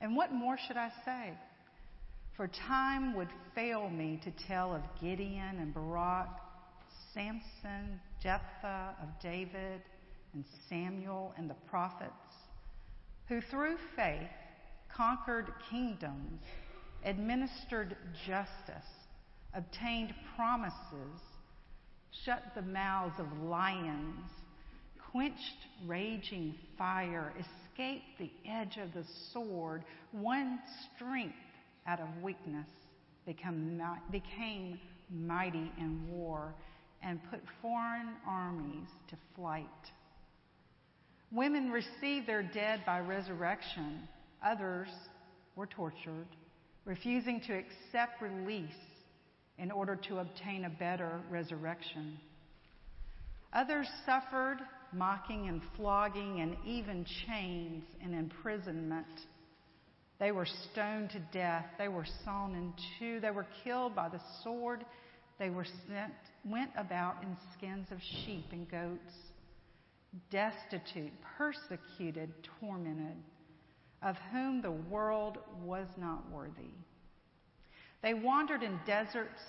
And what more should I say? For time would fail me to tell of Gideon and Barak, Samson, Jephthah, of David, and Samuel and the prophets, who through faith conquered kingdoms, administered justice, obtained promises, shut the mouths of lions, quenched raging fire, escaped the edge of the sword, won strength out of weakness, became mighty in war, and put foreign armies to flight. Women received their dead by resurrection. Others were tortured, refusing to accept release in order to obtain a better resurrection. Others suffered mocking and flogging and even chains and imprisonment. They were stoned to death. They were sawn in two. They were killed by the sword. They were sent, went about in skins of sheep and goats, destitute, persecuted, tormented, of whom the world was not worthy. They wandered in deserts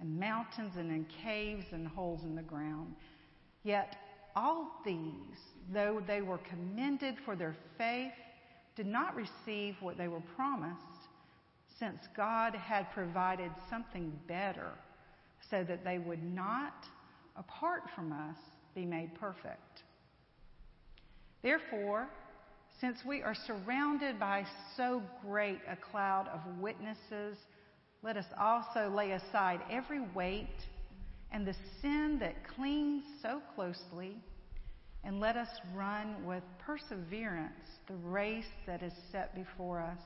and mountains and in caves and holes in the ground. Yet all these, though they were commended for their faith, did not receive what they were promised, since God had provided something better, so that they would not, apart from us, be made perfect. Therefore, since we are surrounded by so great a cloud of witnesses, let us also lay aside every weight and the sin that clings so closely, and let us run with perseverance the race that is set before us,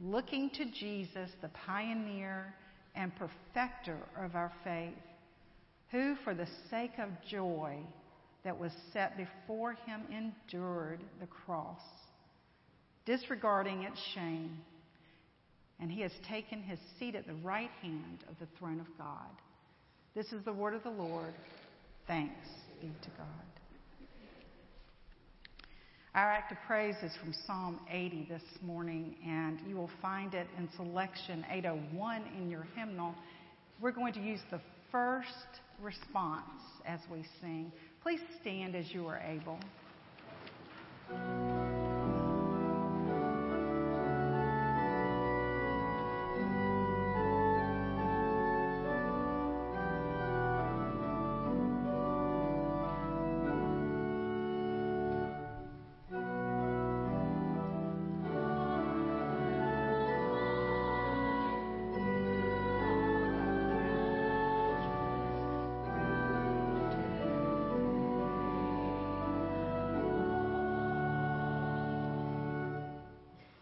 looking to Jesus, the pioneer and perfecter of our faith, who, for the sake of joy that was set before him, endured the cross, disregarding its shame, and he has taken his seat at the right hand of the throne of God. This is the word of the Lord. Thanks be to God. Our act of praise is from Psalm 80 this morning, and you will find it in selection 801 in your hymnal. We're going to use the first response as we sing. Please stand as you are able.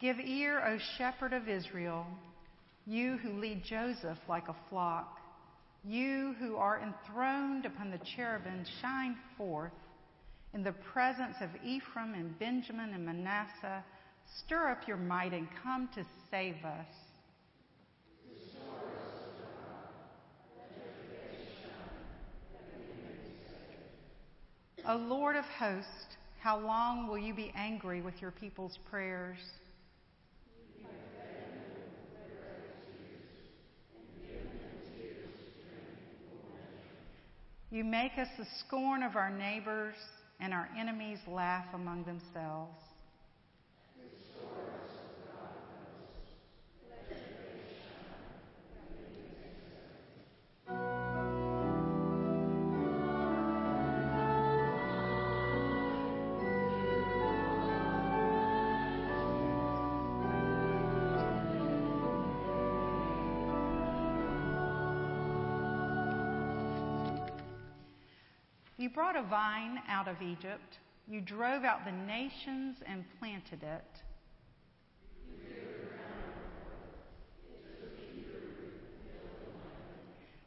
Give ear, O shepherd of Israel, you who lead Joseph like a flock, you who are enthroned upon the cherubim, shine forth. In the presence of Ephraim and Benjamin and Manasseh, stir up your might and come to save us. O Lord of hosts, how long will you be angry with your people's prayers? You make us the scorn of our neighbors, and our enemies laugh among themselves. You brought a vine out of Egypt. You drove out the nations and planted it.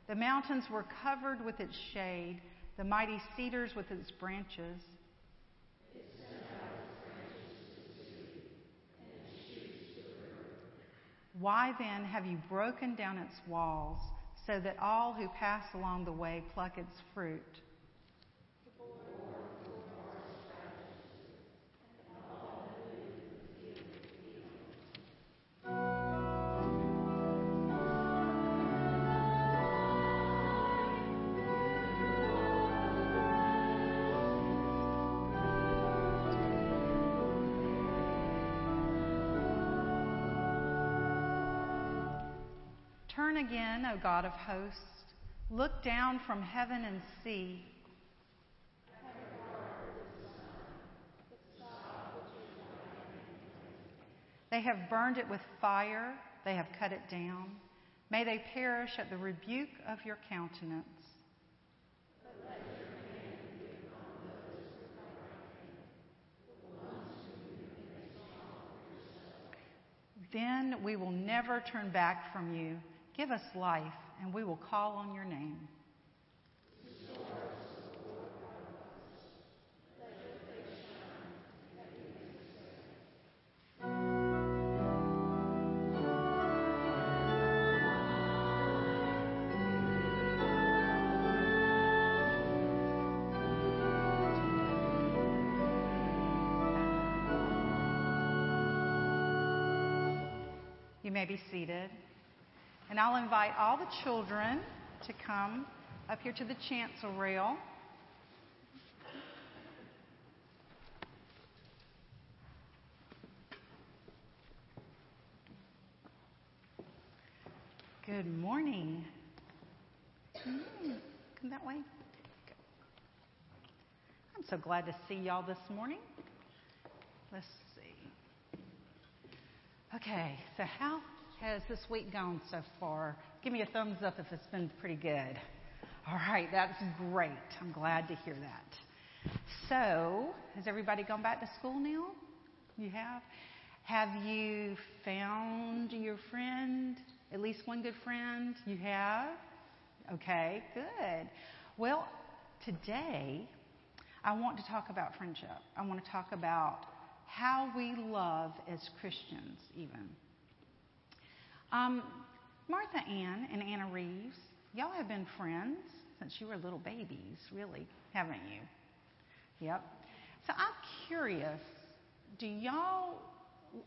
The mountains were covered with its shade, the mighty cedars with its branches. Why then have you broken down its walls so that all who pass along the way pluck its fruit? Turn again, O God of hosts. Look down from heaven and see. They have burned it with fire, they have cut it down. May they perish at the rebuke of your countenance. Then we will never turn back from you. Give us life, and we will call on your name. You may be seated. And I'll invite all the children to come up here to the chancel rail. Good morning. Mm, come that way. I'm so glad to see y'all this morning. Let's see. Okay, so how has this week gone so far? Give me a thumbs up if it's been pretty good. All right, that's great. I'm glad to hear that. So, has everybody gone back to school now? You have? Have you found your friend? At least one good friend? You have? Okay, good. Well, today I want to talk about friendship. I want to talk about how we love as Christians, even. Um, Martha Ann and Anna Reeves, y'all have been friends since you were little babies, really, haven't you? Yep. So I'm curious do y'all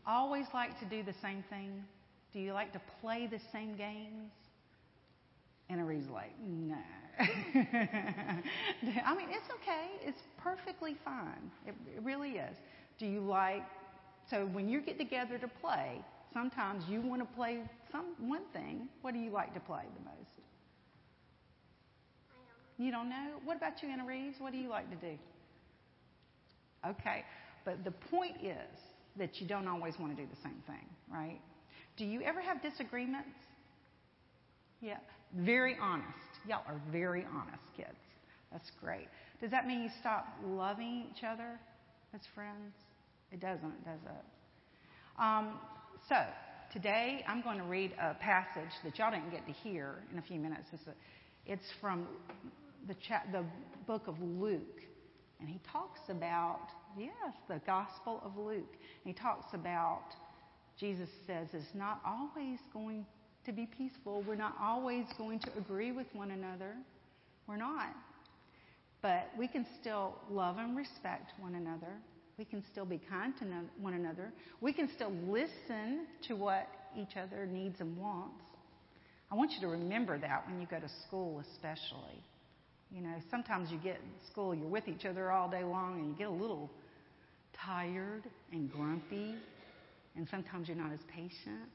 always like to do the same thing? Do you like to play the same games? Anna Reeves like, no. I mean, it's okay. It's perfectly fine. It, it really is. Do you like, so when you get together to play, sometimes you want to play some one thing. What do you like to play the most? You don't know? What about you, Anna Reeves? What do you like to do? Okay. But the point is that you don't always want to do the same thing, right? Do you ever have disagreements? Yeah. Very honest. Y'all are very honest kids. That's great. Does that mean you stop loving each other as friends? It doesn't, does it? Um, so, today I'm going to read a passage that y'all didn't get to hear in a few minutes. It's, a, it's from the, cha- the book of Luke. And he talks about, yes, the Gospel of Luke. And he talks about, Jesus says, it's not always going to be peaceful. We're not always going to agree with one another. We're not. But we can still love and respect one another. We can still be kind to one another. We can still listen to what each other needs and wants. I want you to remember that when you go to school, especially. You know, sometimes you get in school, you're with each other all day long, and you get a little tired and grumpy, and sometimes you're not as patient.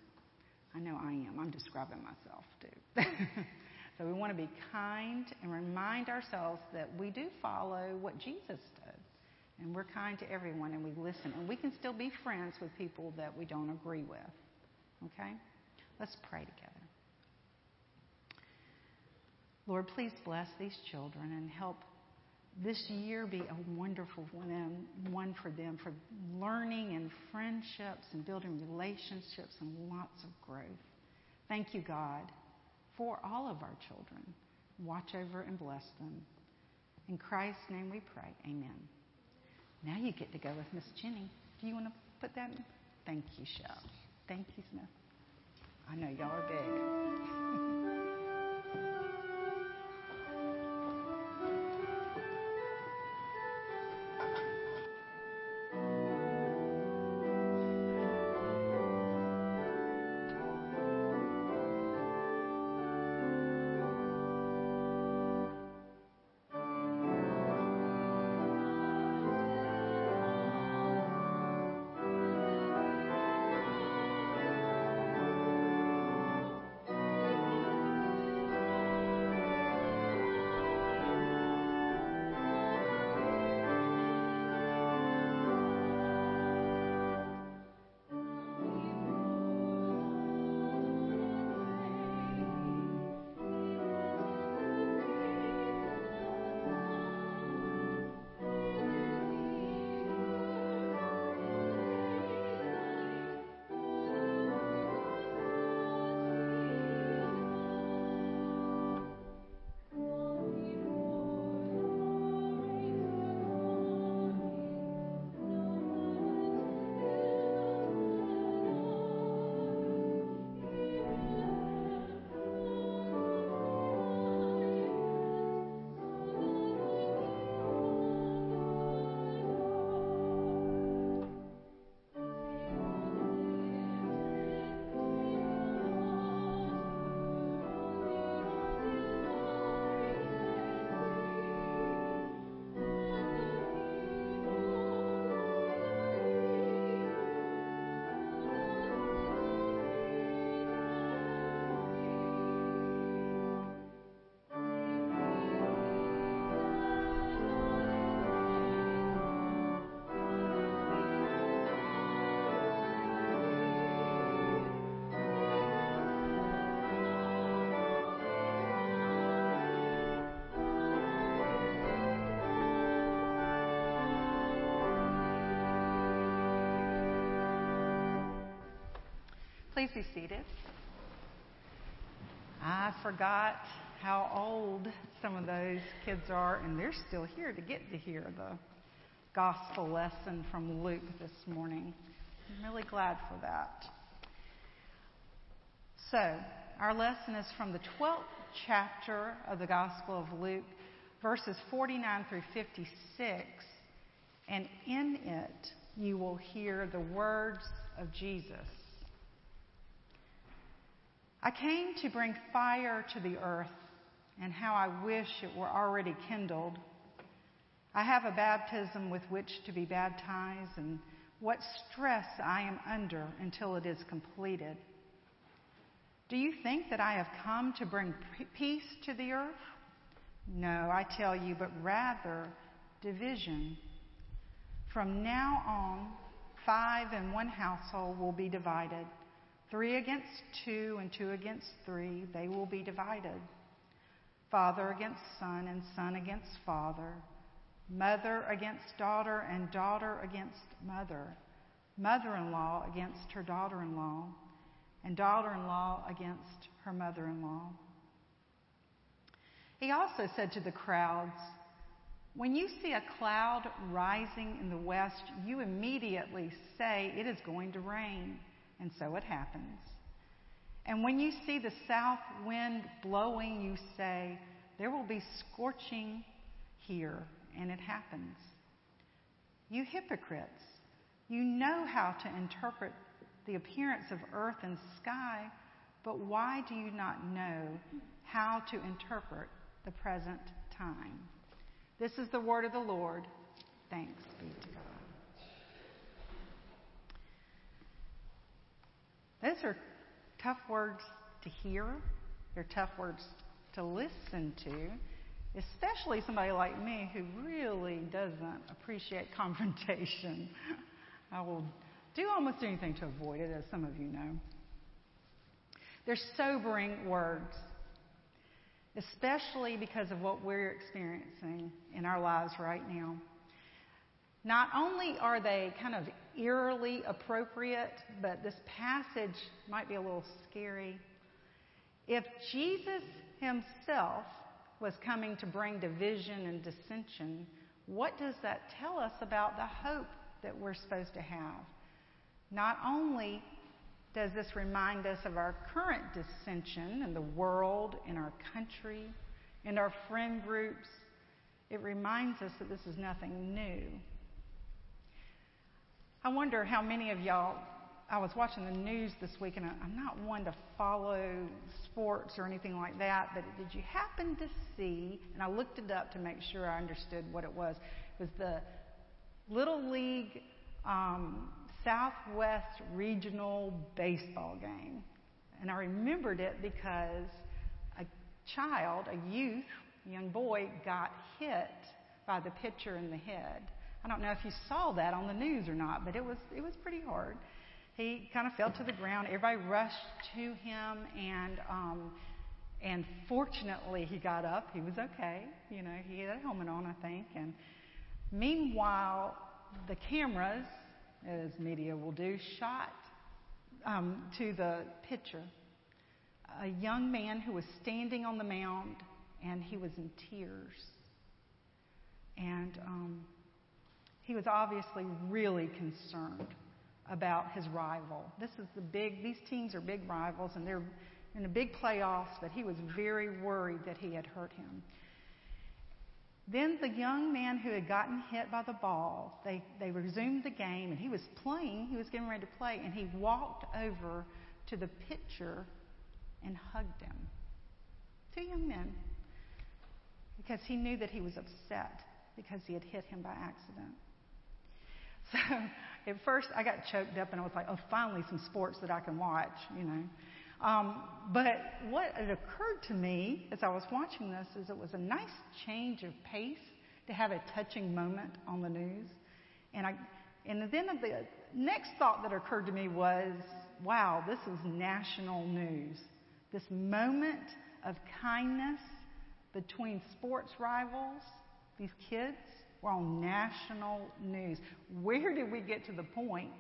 I know I am. I'm describing myself, too. so we want to be kind and remind ourselves that we do follow what Jesus did. And we're kind to everyone and we listen. And we can still be friends with people that we don't agree with. Okay? Let's pray together. Lord, please bless these children and help this year be a wonderful one, one for them for learning and friendships and building relationships and lots of growth. Thank you, God, for all of our children. Watch over and bless them. In Christ's name we pray. Amen. Now you get to go with Miss Jenny. Do you want to put that in? Thank you, Shell. Thank you, Smith. I know y'all are big. Please be seated. I forgot how old some of those kids are, and they're still here to get to hear the gospel lesson from Luke this morning. I'm really glad for that. So, our lesson is from the 12th chapter of the Gospel of Luke, verses 49 through 56, and in it you will hear the words of Jesus. I came to bring fire to the earth, and how I wish it were already kindled. I have a baptism with which to be baptized, and what stress I am under until it is completed. Do you think that I have come to bring peace to the earth? No, I tell you, but rather division. From now on, five in one household will be divided Three against two and two against three, they will be divided. Father against son and son against father. Mother against daughter and daughter against mother. Mother in law against her daughter in law. And daughter in law against her mother in law. He also said to the crowds, When you see a cloud rising in the west, you immediately say it is going to rain. And so it happens. And when you see the south wind blowing, you say, There will be scorching here. And it happens. You hypocrites, you know how to interpret the appearance of earth and sky, but why do you not know how to interpret the present time? This is the word of the Lord. Thanks be to God. Those are tough words to hear. They're tough words to listen to, especially somebody like me who really doesn't appreciate confrontation. I will do almost anything to avoid it, as some of you know. They're sobering words, especially because of what we're experiencing in our lives right now. Not only are they kind of eerily appropriate, but this passage might be a little scary. If Jesus himself was coming to bring division and dissension, what does that tell us about the hope that we're supposed to have? Not only does this remind us of our current dissension in the world, in our country, in our friend groups, it reminds us that this is nothing new. I wonder how many of y'all. I was watching the news this week, and I'm not one to follow sports or anything like that, but did you happen to see? And I looked it up to make sure I understood what it was. It was the Little League um, Southwest Regional Baseball game. And I remembered it because a child, a youth, a young boy, got hit by the pitcher in the head. I don't know if you saw that on the news or not, but it was it was pretty hard. He kind of fell to the ground. Everybody rushed to him, and um, and fortunately he got up. He was okay. You know, he had a helmet on, I think. And meanwhile, the cameras, as media will do, shot um, to the pitcher. A young man who was standing on the mound, and he was in tears. And um, he was obviously really concerned about his rival. This is the big, these teams are big rivals and they're in the big playoffs, but he was very worried that he had hurt him. Then the young man who had gotten hit by the ball, they, they resumed the game and he was playing, he was getting ready to play, and he walked over to the pitcher and hugged him. Two young men. Because he knew that he was upset because he had hit him by accident. So at first I got choked up and I was like, oh, finally some sports that I can watch, you know. Um, but what had occurred to me as I was watching this is it was a nice change of pace to have a touching moment on the news. And I, and then the next thought that occurred to me was, wow, this is national news. This moment of kindness between sports rivals, these kids, we're on national news. Where did we get to the point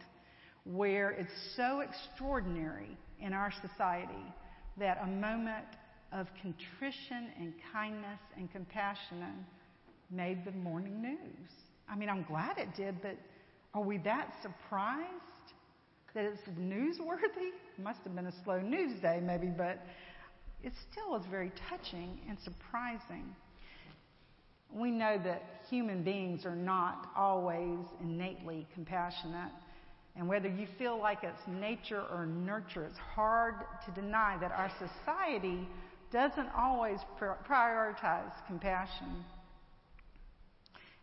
where it's so extraordinary in our society that a moment of contrition and kindness and compassion made the morning news. I mean, I'm glad it did, but are we that surprised that it's newsworthy? Must have been a slow news day, maybe, but it still is very touching and surprising. We know that human beings are not always innately compassionate. And whether you feel like it's nature or nurture, it's hard to deny that our society doesn't always prioritize compassion.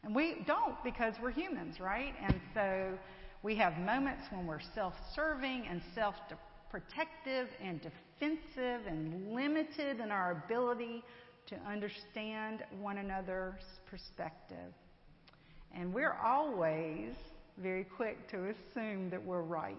And we don't because we're humans, right? And so we have moments when we're self serving and self protective and defensive and limited in our ability to understand one another's perspective. And we're always very quick to assume that we're right.